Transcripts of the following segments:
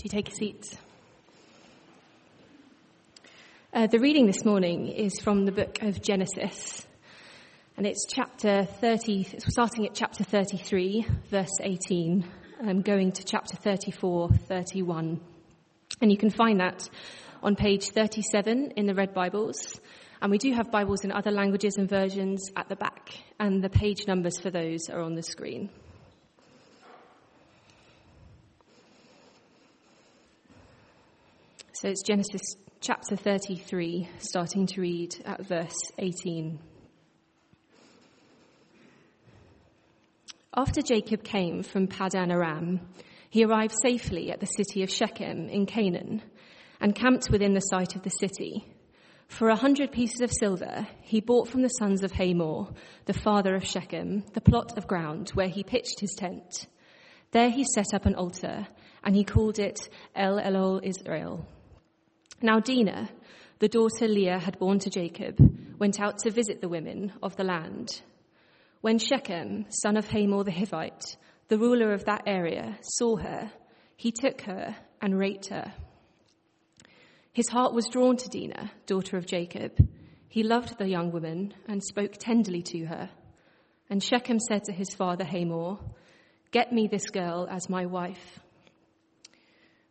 Do take a seat? Uh, the reading this morning is from the book of Genesis, and it's chapter 30, starting at chapter 33, verse 18, um, going to chapter 34, 31. And you can find that on page 37 in the Red Bibles. And we do have Bibles in other languages and versions at the back, and the page numbers for those are on the screen. So it's Genesis chapter 33, starting to read at verse 18. After Jacob came from Paddan Aram, he arrived safely at the city of Shechem in Canaan and camped within the site of the city. For a hundred pieces of silver, he bought from the sons of Hamor, the father of Shechem, the plot of ground where he pitched his tent. There he set up an altar, and he called it El Elohe Israel now Dinah, the daughter Leah had borne to Jacob, went out to visit the women of the land. When Shechem, son of Hamor the Hivite, the ruler of that area, saw her, he took her and raped her. His heart was drawn to Dinah, daughter of Jacob. He loved the young woman and spoke tenderly to her. And Shechem said to his father Hamor, Get me this girl as my wife.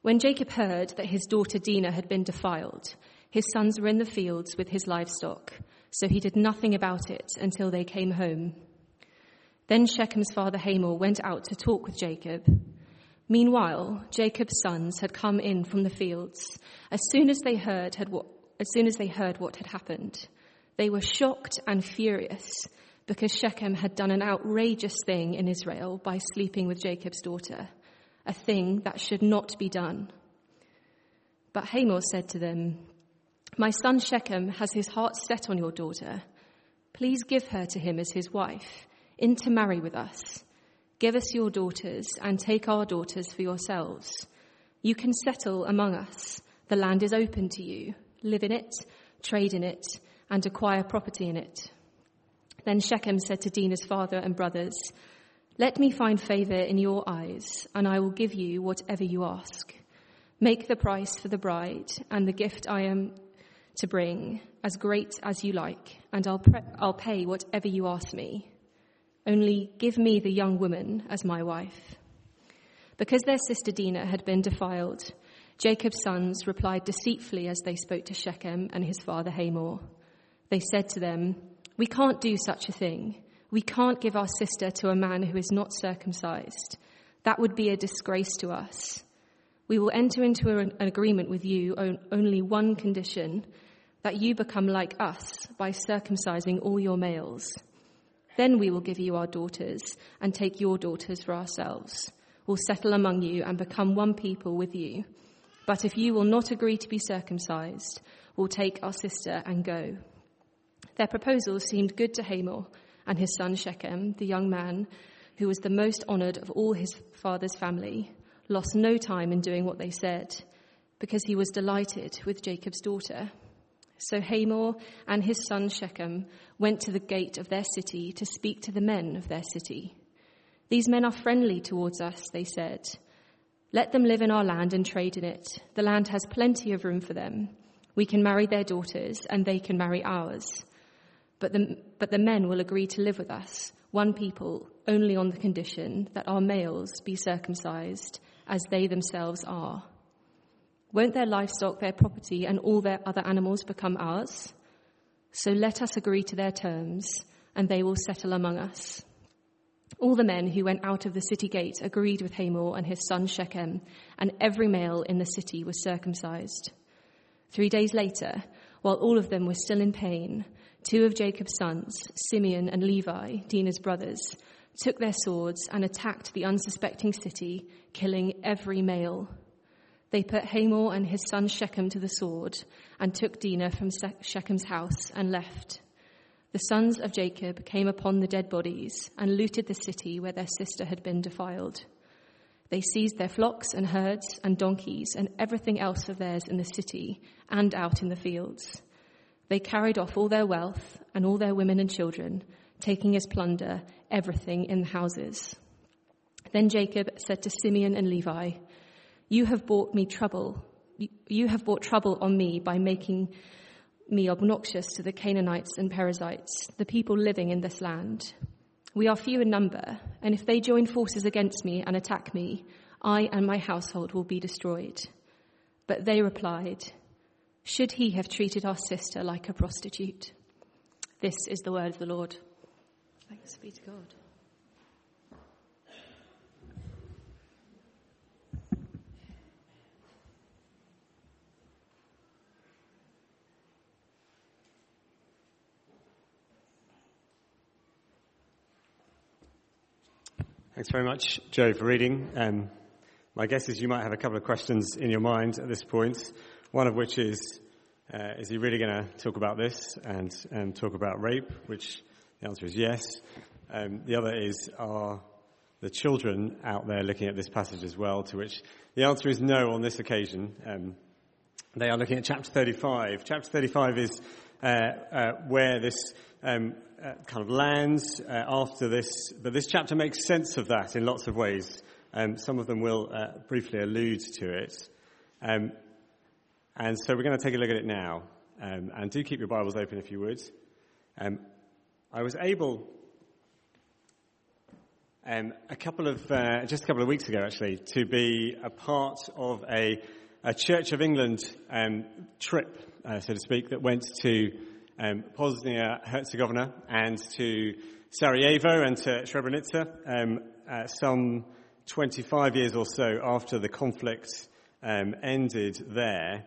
When Jacob heard that his daughter Dinah had been defiled, his sons were in the fields with his livestock, so he did nothing about it until they came home. Then Shechem's father Hamor went out to talk with Jacob. Meanwhile, Jacob's sons had come in from the fields. As soon as they heard, had what, as soon as they heard what had happened, they were shocked and furious because Shechem had done an outrageous thing in Israel by sleeping with Jacob's daughter a thing that should not be done. But Hamor said to them, My son Shechem has his heart set on your daughter. Please give her to him as his wife, intermarry with us. Give us your daughters and take our daughters for yourselves. You can settle among us. The land is open to you. Live in it, trade in it, and acquire property in it. Then Shechem said to Dinah's father and brothers, let me find favor in your eyes, and I will give you whatever you ask. Make the price for the bride and the gift I am to bring as great as you like, and I'll, pre- I'll pay whatever you ask me. Only give me the young woman as my wife. Because their sister Dinah had been defiled, Jacob's sons replied deceitfully as they spoke to Shechem and his father Hamor. They said to them, We can't do such a thing. We can't give our sister to a man who is not circumcised. That would be a disgrace to us. We will enter into an agreement with you on only one condition that you become like us by circumcising all your males. Then we will give you our daughters and take your daughters for ourselves. We'll settle among you and become one people with you. But if you will not agree to be circumcised, we'll take our sister and go. Their proposal seemed good to Hamor and his son Shechem, the young man who was the most honored of all his father's family, lost no time in doing what they said because he was delighted with Jacob's daughter. So Hamor and his son Shechem went to the gate of their city to speak to the men of their city. These men are friendly towards us, they said. Let them live in our land and trade in it. The land has plenty of room for them. We can marry their daughters and they can marry ours. But the, but the men will agree to live with us, one people, only on the condition that our males be circumcised as they themselves are. Won't their livestock, their property, and all their other animals become ours? So let us agree to their terms, and they will settle among us. All the men who went out of the city gate agreed with Hamor and his son Shechem, and every male in the city was circumcised. Three days later, while all of them were still in pain, Two of Jacob's sons, Simeon and Levi, Dinah's brothers, took their swords and attacked the unsuspecting city, killing every male. They put Hamor and his son Shechem to the sword and took Dinah from Shechem's house and left. The sons of Jacob came upon the dead bodies and looted the city where their sister had been defiled. They seized their flocks and herds and donkeys and everything else of theirs in the city and out in the fields. They carried off all their wealth and all their women and children, taking as plunder everything in the houses. Then Jacob said to Simeon and Levi, You have brought me trouble. You have brought trouble on me by making me obnoxious to the Canaanites and Perizzites, the people living in this land. We are few in number, and if they join forces against me and attack me, I and my household will be destroyed. But they replied, Should he have treated our sister like a prostitute? This is the word of the Lord. Thanks be to God. Thanks very much, Joe, for reading. Um, my guess is you might have a couple of questions in your mind at this point. One of which is, uh, is he really going to talk about this and, and talk about rape? Which the answer is yes. Um, the other is, are the children out there looking at this passage as well? To which the answer is no on this occasion. Um, they are looking at chapter 35. Chapter 35 is uh, uh, where this um, uh, kind of lands uh, after this, but this chapter makes sense of that in lots of ways. Um, some of them will uh, briefly allude to it. Um, and so we're going to take a look at it now. Um, and do keep your Bibles open if you would. Um, I was able, um, a couple of, uh, just a couple of weeks ago actually, to be a part of a, a Church of England um, trip, uh, so to speak, that went to um, Bosnia Herzegovina and to Sarajevo and to Srebrenica, um, uh, some 25 years or so after the conflict um, ended there.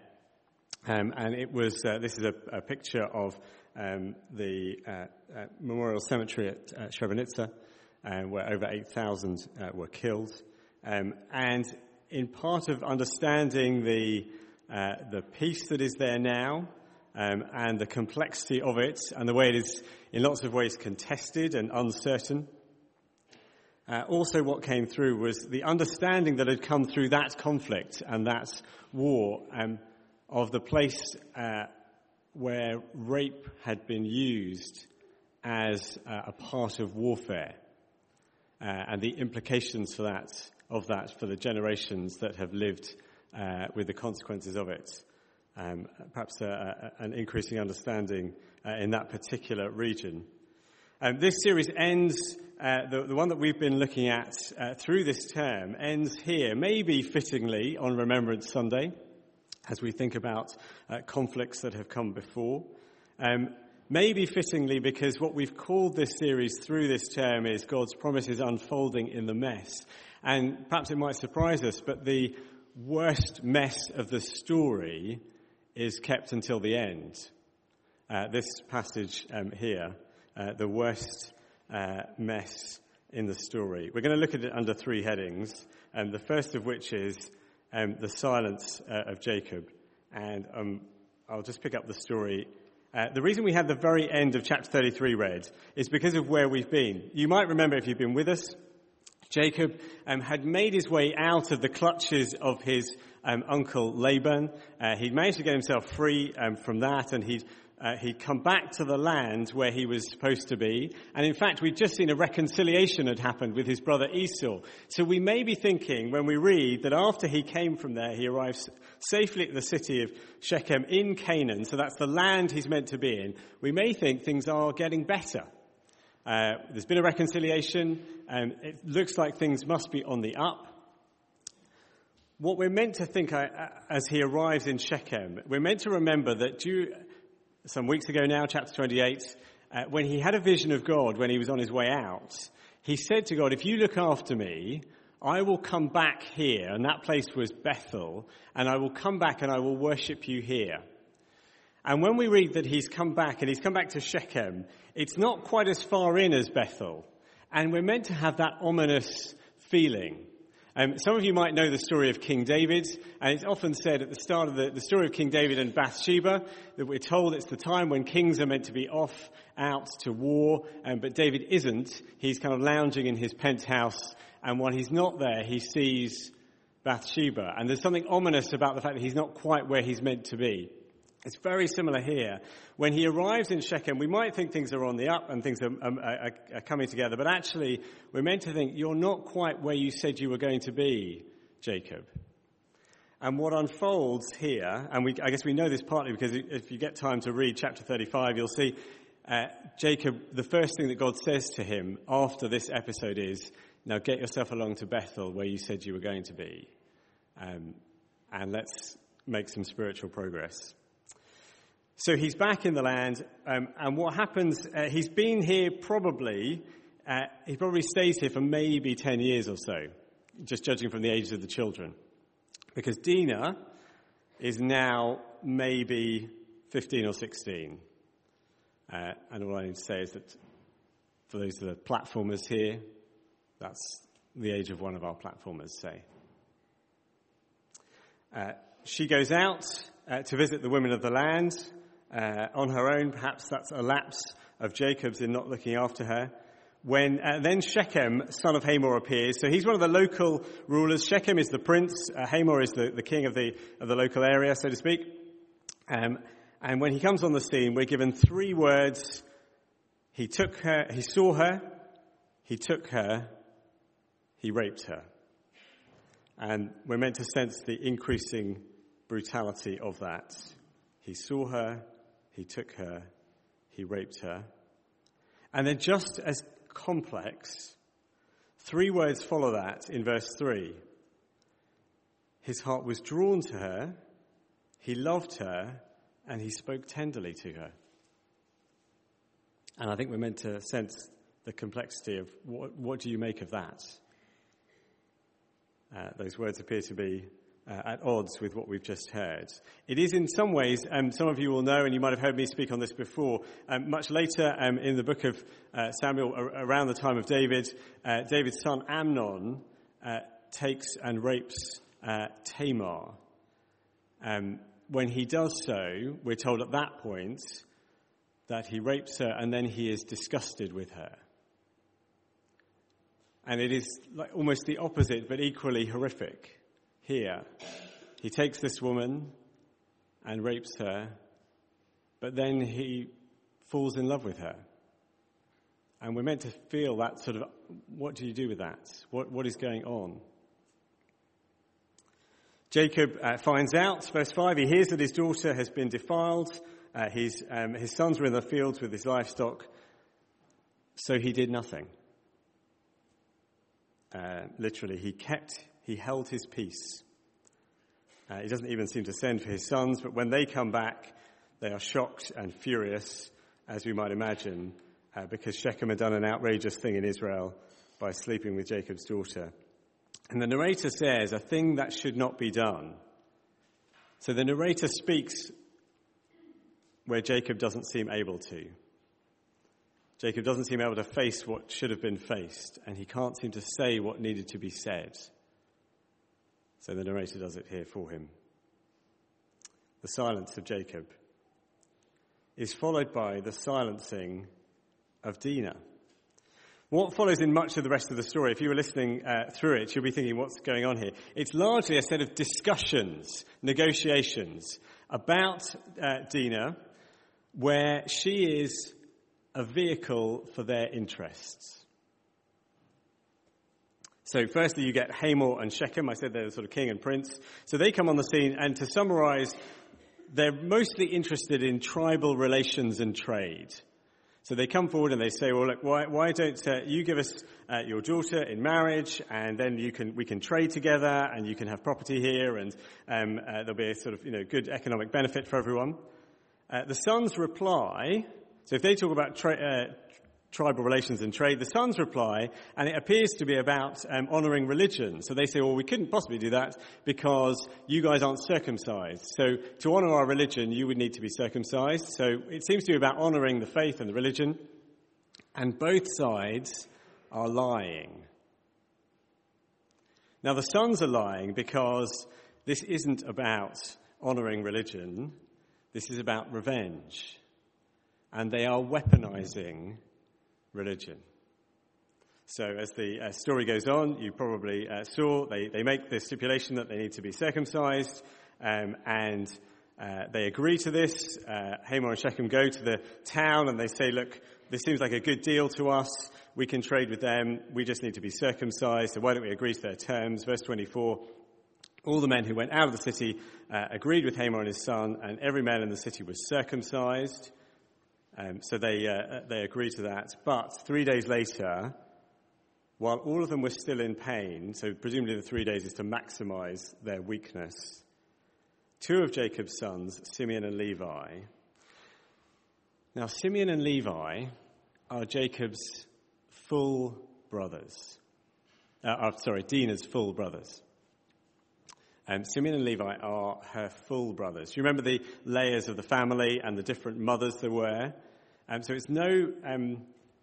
Um, and it was, uh, this is a, a picture of um, the uh, uh, memorial cemetery at uh, Srebrenica, uh, where over 8,000 uh, were killed. Um, and in part of understanding the, the peace that is there now, um, and the complexity of it and the way it is in lots of ways contested and uncertain. Uh, also what came through was the understanding that had come through that conflict and that war um, of the place uh, where rape had been used as uh, a part of warfare uh, and the implications for that of that for the generations that have lived uh, with the consequences of it um, perhaps a, a, an increasing understanding uh, in that particular region. Um, this series ends, uh, the, the, one that we've been looking at uh, through this term ends here, maybe fittingly on Remembrance Sunday, as we think about uh, conflicts that have come before. Um, maybe fittingly because what we've called this series through this term is God's promises unfolding in the mess. And perhaps it might surprise us, but the worst mess of the story is kept until the end. Uh, this passage um, here, uh, the worst uh, mess in the story. We're going to look at it under three headings, and the first of which is um, the silence uh, of Jacob. And um, I'll just pick up the story. Uh, the reason we had the very end of chapter 33 read is because of where we've been. You might remember if you've been with us, Jacob um, had made his way out of the clutches of his um, uncle Laban. Uh, he'd managed to get himself free um, from that and he'd uh, he'd come back to the land where he was supposed to be. And in fact, we've just seen a reconciliation had happened with his brother Esau. So we may be thinking when we read that after he came from there, he arrives safely at the city of Shechem in Canaan. So that's the land he's meant to be in. We may think things are getting better. Uh, there's been a reconciliation and it looks like things must be on the up what we're meant to think uh, as he arrives in Shechem, we're meant to remember that due, some weeks ago now, chapter 28, uh, when he had a vision of God when he was on his way out, he said to God, if you look after me, I will come back here, and that place was Bethel, and I will come back and I will worship you here. And when we read that he's come back and he's come back to Shechem, it's not quite as far in as Bethel. And we're meant to have that ominous feeling. Um, some of you might know the story of King David, and it's often said at the start of the, the story of King David and Bathsheba that we're told it's the time when kings are meant to be off out to war, um, but David isn't. He's kind of lounging in his penthouse, and while he's not there, he sees Bathsheba. And there's something ominous about the fact that he's not quite where he's meant to be. It's very similar here. When he arrives in Shechem, we might think things are on the up and things are, um, are, are, coming together, but actually, we're meant to think you're not quite where you said you were going to be, Jacob. And what unfolds here, and we, I guess we know this partly because if you get time to read chapter 35, you'll see uh, Jacob, the first thing that God says to him after this episode is, now get yourself along to Bethel where you said you were going to be. Um, and let's make some spiritual progress. So he's back in the land, um, and what happens, uh, he's been here probably, uh, he probably stays here for maybe 10 years or so, just judging from the ages of the children. Because Dinah is now maybe 15 or 16. Uh, and all I need to say is that for those of the platformers here, that's the age of one of our platformers, say. Uh, she goes out uh, to visit the women of the land uh, on her own. Perhaps that's a lapse of Jacob's in not looking after her when uh, then Shechem, son of Hamor, appears. So he's one of the local rulers. Shechem is the prince. Uh, Hamor is the, the king of the, of the local area, so to speak. Um, and when he comes on the scene, we're given three words. He took her, he saw her, he took her, he raped her. And we're meant to sense the increasing brutality of that. He saw her, he took her, he raped her. And then just as complex. Three words follow that in verse 3. His heart was drawn to her, he loved her, and he spoke tenderly to her. And I think we're meant to sense the complexity of what, what do you make of that? Uh, those words appear to be uh, at odds with what we've just heard. It is in some ways, um, some of you will know, and you might have heard me speak on this before, um, much later um, in the book of uh, Samuel, around the time of David, uh, David's son Amnon uh, takes and rapes uh, Tamar. Um, when he does so, we're told at that point that he rapes her and then he is disgusted with her. And it is like almost the opposite, but equally horrific here. He takes this woman and rapes her, but then he falls in love with her. And we're meant to feel that sort of, what do you do with that? What, what is going on? Jacob uh, finds out, verse 5, he hears that his daughter has been defiled. Uh, his, um, his sons were in the fields with his livestock, so he did nothing. Uh, literally, he kept he held his peace. Uh, he doesn't even seem to send for his sons, but when they come back, they are shocked and furious, as we might imagine, uh, because Shechem had done an outrageous thing in Israel by sleeping with Jacob's daughter. And the narrator says, a thing that should not be done. So the narrator speaks where Jacob doesn't seem able to. Jacob doesn't seem able to face what should have been faced, and he can't seem to say what needed to be said. So the narrator does it here for him. The silence of Jacob is followed by the silencing of Dinah. What follows in much of the rest of the story, if you were listening uh, through it, you'll be thinking, what's going on here? It's largely a set of discussions, negotiations about uh, where she is a vehicle for their interests. So firstly, you get Hamor and Shechem. I said they're the sort of king and prince. So they come on the scene, and to summarize, they're mostly interested in tribal relations and trade. So they come forward and they say, well, look, why, why don't uh, you give us uh, your daughter in marriage and then you can, we can trade together and you can have property here and um, uh, there'll be a sort of, you know, good economic benefit for everyone. Uh, the sons reply, so if they talk about tra- uh, tribal relations and trade, the sons reply, and it appears to be about um, honoring religion. So they say, well, we couldn't possibly do that because you guys aren't circumcised. So to honor our religion, you would need to be circumcised. So it seems to be about honoring the faith and the religion. And both sides are lying. Now the sons are lying because this isn't about honoring religion. This is about revenge. And they are weaponizing religion. So as the uh, story goes on, you probably uh, saw they, they make the stipulation that they need to be circumcised, um, and uh, they agree to this. Uh, Hamor and Shechem go to the town and they say, look, this seems like a good deal to us. We can trade with them. We just need to be circumcised. So why don't we agree to their terms? Verse 24. All the men who went out of the city uh, agreed with Hamor and his son, and every man in the city was circumcised. Um, so they, uh, they agreed to that. But three days later, while all of them were still in pain, so presumably the three days is to maximize their weakness, two of Jacob's sons, Simeon and Levi, now Simeon and Levi are Jacob's full brothers. Uh, uh, sorry, Dinah's full brothers. Um, Simeon and Levi are her full brothers. You remember the layers of the family and the different mothers there were? Um, so it's no um,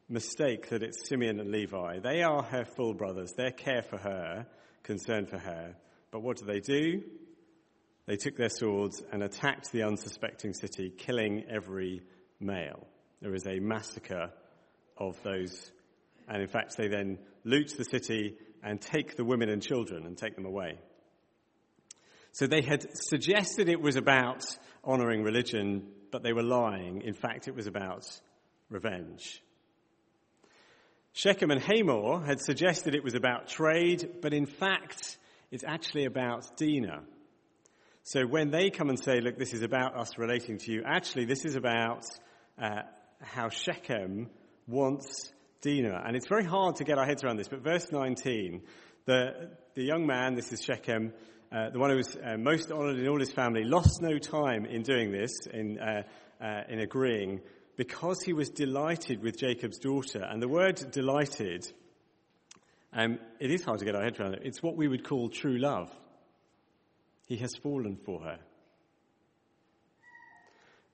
mistake that it's Simeon and Levi. They are her full brothers. Their care for her, concern for her. But what do they do? They took their swords and attacked the unsuspecting city, killing every male. There is a massacre of those. And in fact, they then loot the city and take the women and children and take them away. So they had suggested it was about honoring religion, but they were lying. In fact, it was about revenge. Shechem and Hamor had suggested it was about trade, but in fact, it's actually about Dinah. So when they come and say, look, this is about us relating to you, actually, this is about uh, how Shechem wants Dinah. And it's very hard to get our heads around this, but verse 19, the, the young man, this is Shechem, uh, the one who was uh, most honored in all his family, lost no time in doing this, in, uh, uh, in agreeing, because he was delighted with Jacob's daughter. And the word delighted, um, it is hard to get our head around it. It's what we would call true love. He has fallen for her.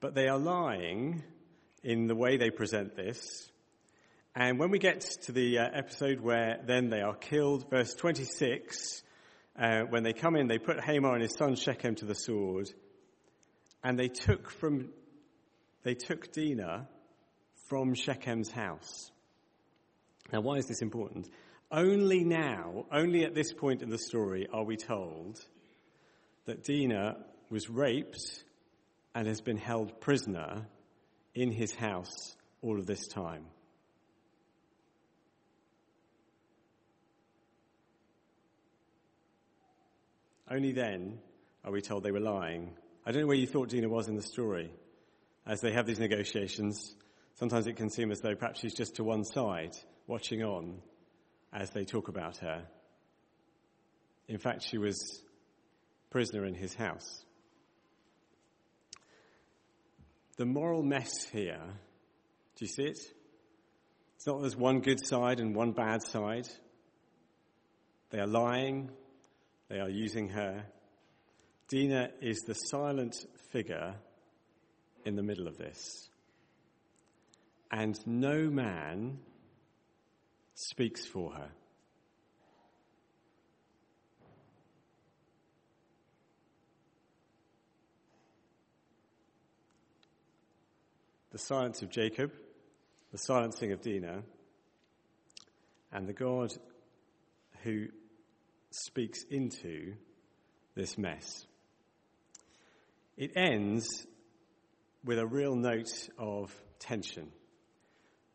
But they are lying in the way they present this. And when we get to the uh, episode where then they are killed, verse 26, uh, when they come in, they put Hamor and his son Shechem to the sword, and they took from they took Dinah from Shechem's house. Now, why is this important? Only now, only at this point in the story, are we told that Dinah was raped and has been held prisoner in his house all of this time. Only then are we told they were lying. I don't know where you thought Dinah was in the story. As they have these negotiations, sometimes it can seem as though perhaps she's just to one side, watching on as they talk about her. In fact, she was prisoner in his house. The moral mess here, do you see it? It's not there's one good side and one bad side. They are lying, they are using her. Dinah is the silent figure in the middle of this. And no man speaks for her. the silence of Jacob, the silencing of Dinah, and the God who speaks into this mess. It ends with a real note of tension.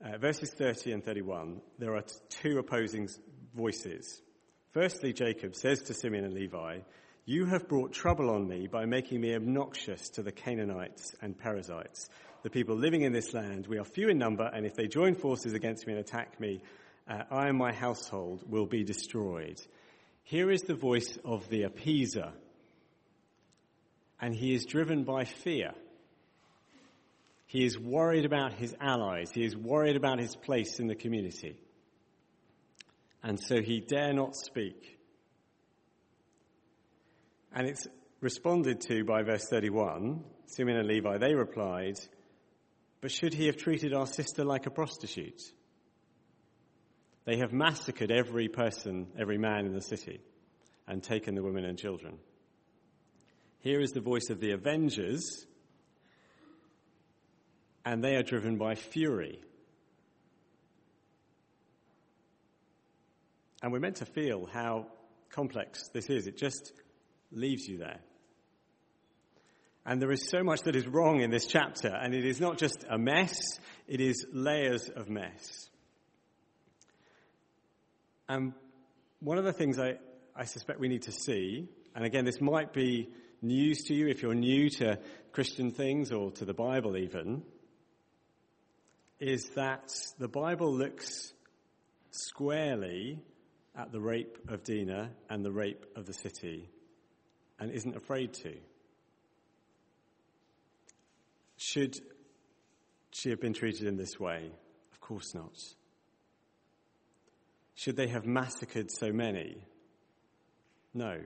Uh, verses 30 and 31, there are two opposing voices. Firstly, Jacob says to Simeon and Levi, You have brought trouble on me by making me obnoxious to the Canaanites and Perizzites the people living in this land. We are few in number, and if they join forces against me and attack me, uh, I and my household will be destroyed. Here is the voice of the appeaser, and he is driven by fear. He is worried about his allies. He is worried about his place in the community. And so he dare not speak. And it's responded to by verse 31. Simeon and Levi, they replied, but should he have treated our sister like a prostitute? They have massacred every person, every man in the city, and taken the women and children. Here is the voice of the avengers, and they are driven by fury. And we're meant to feel how complex this is. It just leaves you there. And there is so much that is wrong in this chapter, and it is not just a mess, it is layers of mess. And one of the things I, I suspect we need to see And again, this might be news to you if you're new to Christian things or to the Bible even, is that the Bible looks squarely at the rape of Dinah and the rape of the city and isn't afraid to. Should she have been treated in this way? Of course not. Should they have massacred so many? No.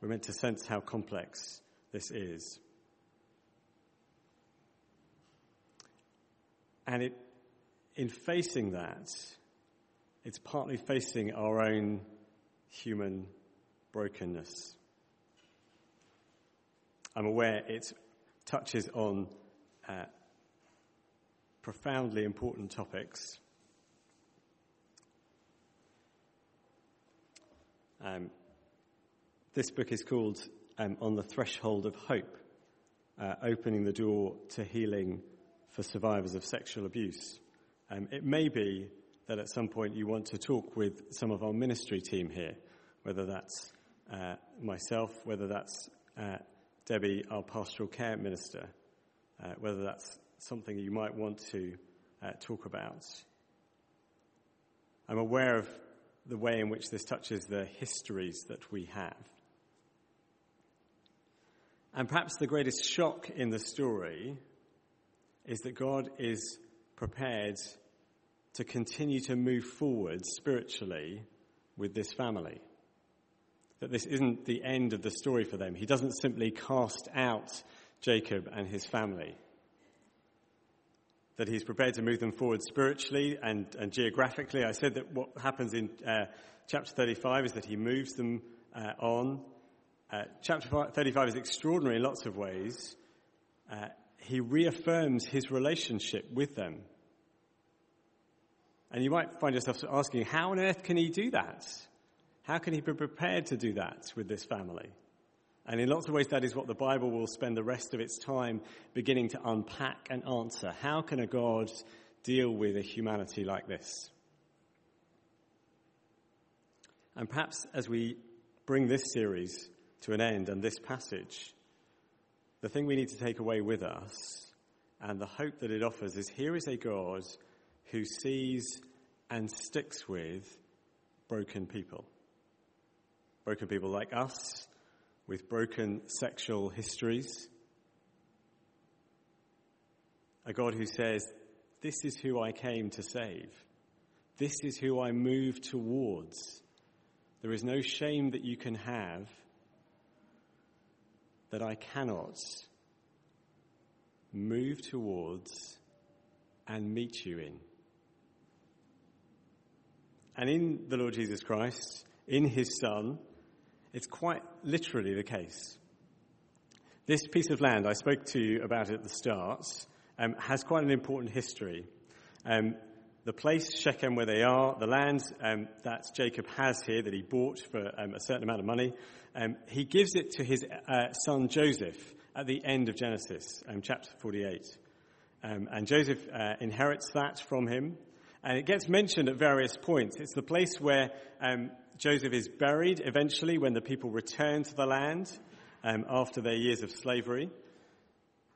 We're meant to sense how complex this is. And it, in facing that, it's partly facing our own human brokenness. I'm aware it touches on uh, profoundly important topics. Um, this book is called um, On the Threshold of Hope, uh, opening the door to healing for survivors of sexual abuse. Um, it may be that at some point you want to talk with some of our ministry team here, whether that's uh, myself, whether that's uh, Debbie, our pastoral care minister, uh, whether that's something you might want to uh, talk about. I'm aware of the way in which this touches the histories that we have. And perhaps the greatest shock in the story is that God is prepared to continue to move forward spiritually with this family that this isn't the end of the story for them. He doesn't simply cast out Jacob and his family. That he's prepared to move them forward spiritually and, and geographically. I said that what happens in uh, chapter 35 is that he moves them uh, on. Uh, chapter 35 is extraordinary in lots of ways. Uh, he reaffirms his relationship with them. And you might find yourself asking, how on earth can he do that? How can he be prepared to do that with this family? And in lots of ways, that is what the Bible will spend the rest of its time beginning to unpack and answer. How can a God deal with a humanity like this? And perhaps as we bring this series to an end and this passage, the thing we need to take away with us and the hope that it offers is here is a God who sees and sticks with broken people broken people like us with broken sexual histories. A God who says, This is who I came to save. This is who I move towards. There is no shame that you can have that I cannot move towards and meet you in. And in the Lord Jesus Christ, in his Son, it's quite literally the case. This piece of land, I spoke to you about at the start, um, has quite an important history. Um, the place, Shechem, where they are, the land um, that Jacob has here, that he bought for um, a certain amount of money, um, he gives it to his uh, son Joseph at the end of Genesis, um, chapter 48. and Joseph uh, inherits that from him. And it gets mentioned at various points. It's the place where um, Joseph is buried eventually when the people return to the land um, after their years of slavery.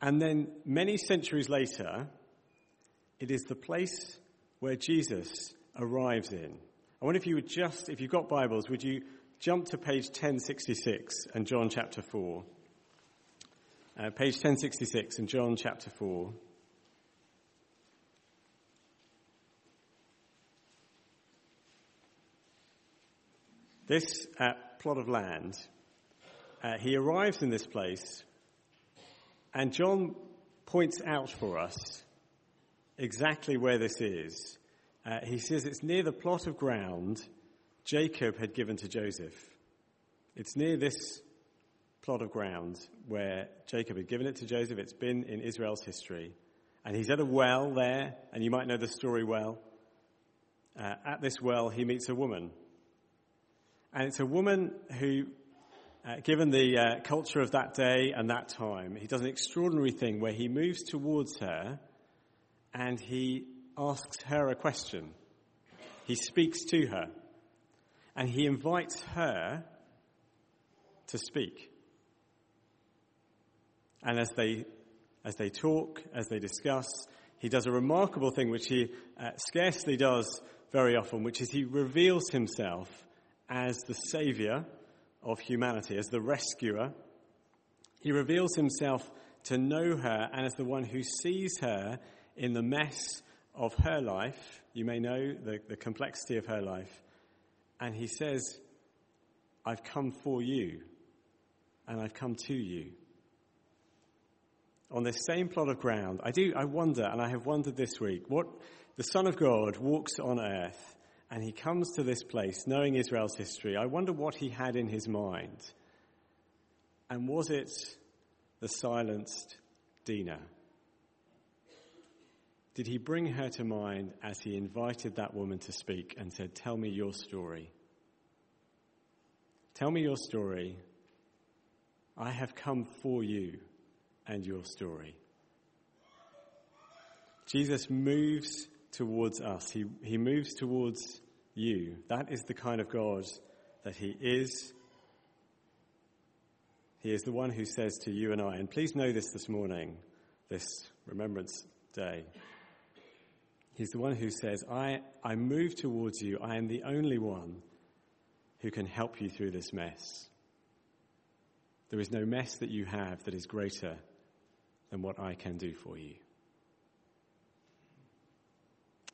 And then many centuries later, it is the place where Jesus arrives in. I wonder if you would just, if you've got Bibles, would you jump to page 1066 and John chapter 4? Uh, page 1066 and John chapter 4. This uh, plot of land, uh, he arrives in this place, and John points out for us exactly where this is. Uh, he says it's near the plot of ground Jacob had given to Joseph. It's near this plot of ground where Jacob had given it to Joseph. It's been in Israel's history. And he's at a well there, and you might know the story well. Uh, at this well, he meets a woman and it's a woman who, uh, given the uh, culture of that day and that time, he does an extraordinary thing where he moves towards her and he asks her a question. He speaks to her. and he invites her to speak. And as they, as they talk, as they discuss, he does a remarkable thing which he uh, scarcely does very often, which is he reveals himself as the savior of humanity, as the rescuer. He reveals himself to know her and as the one who sees her in the mess of her life. You may know the, the complexity of her life. And he says, I've come for you and I've come to you. On this same plot of ground, I do, I wonder, and I have wondered this week, what the Son of God walks on earth and he comes to this place knowing Israel's history. I wonder what he had in his mind. And was it the silenced Dinah? Did he bring her to mind as he invited that woman to speak and said, Tell me your story? Tell me your story. I have come for you and your story. Jesus moves towards us. He, he moves towards you. That is the kind of God that He is. He is the one who says to you and I, and please know this this morning, this Remembrance Day. He's the one who says, I, I move towards you. I am the only one who can help you through this mess. There is no mess that you have that is greater than what I can do for you.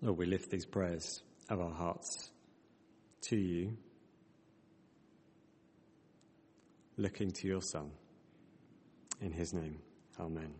Lord, we lift these prayers of our hearts to you, looking to your Son. In his name, amen.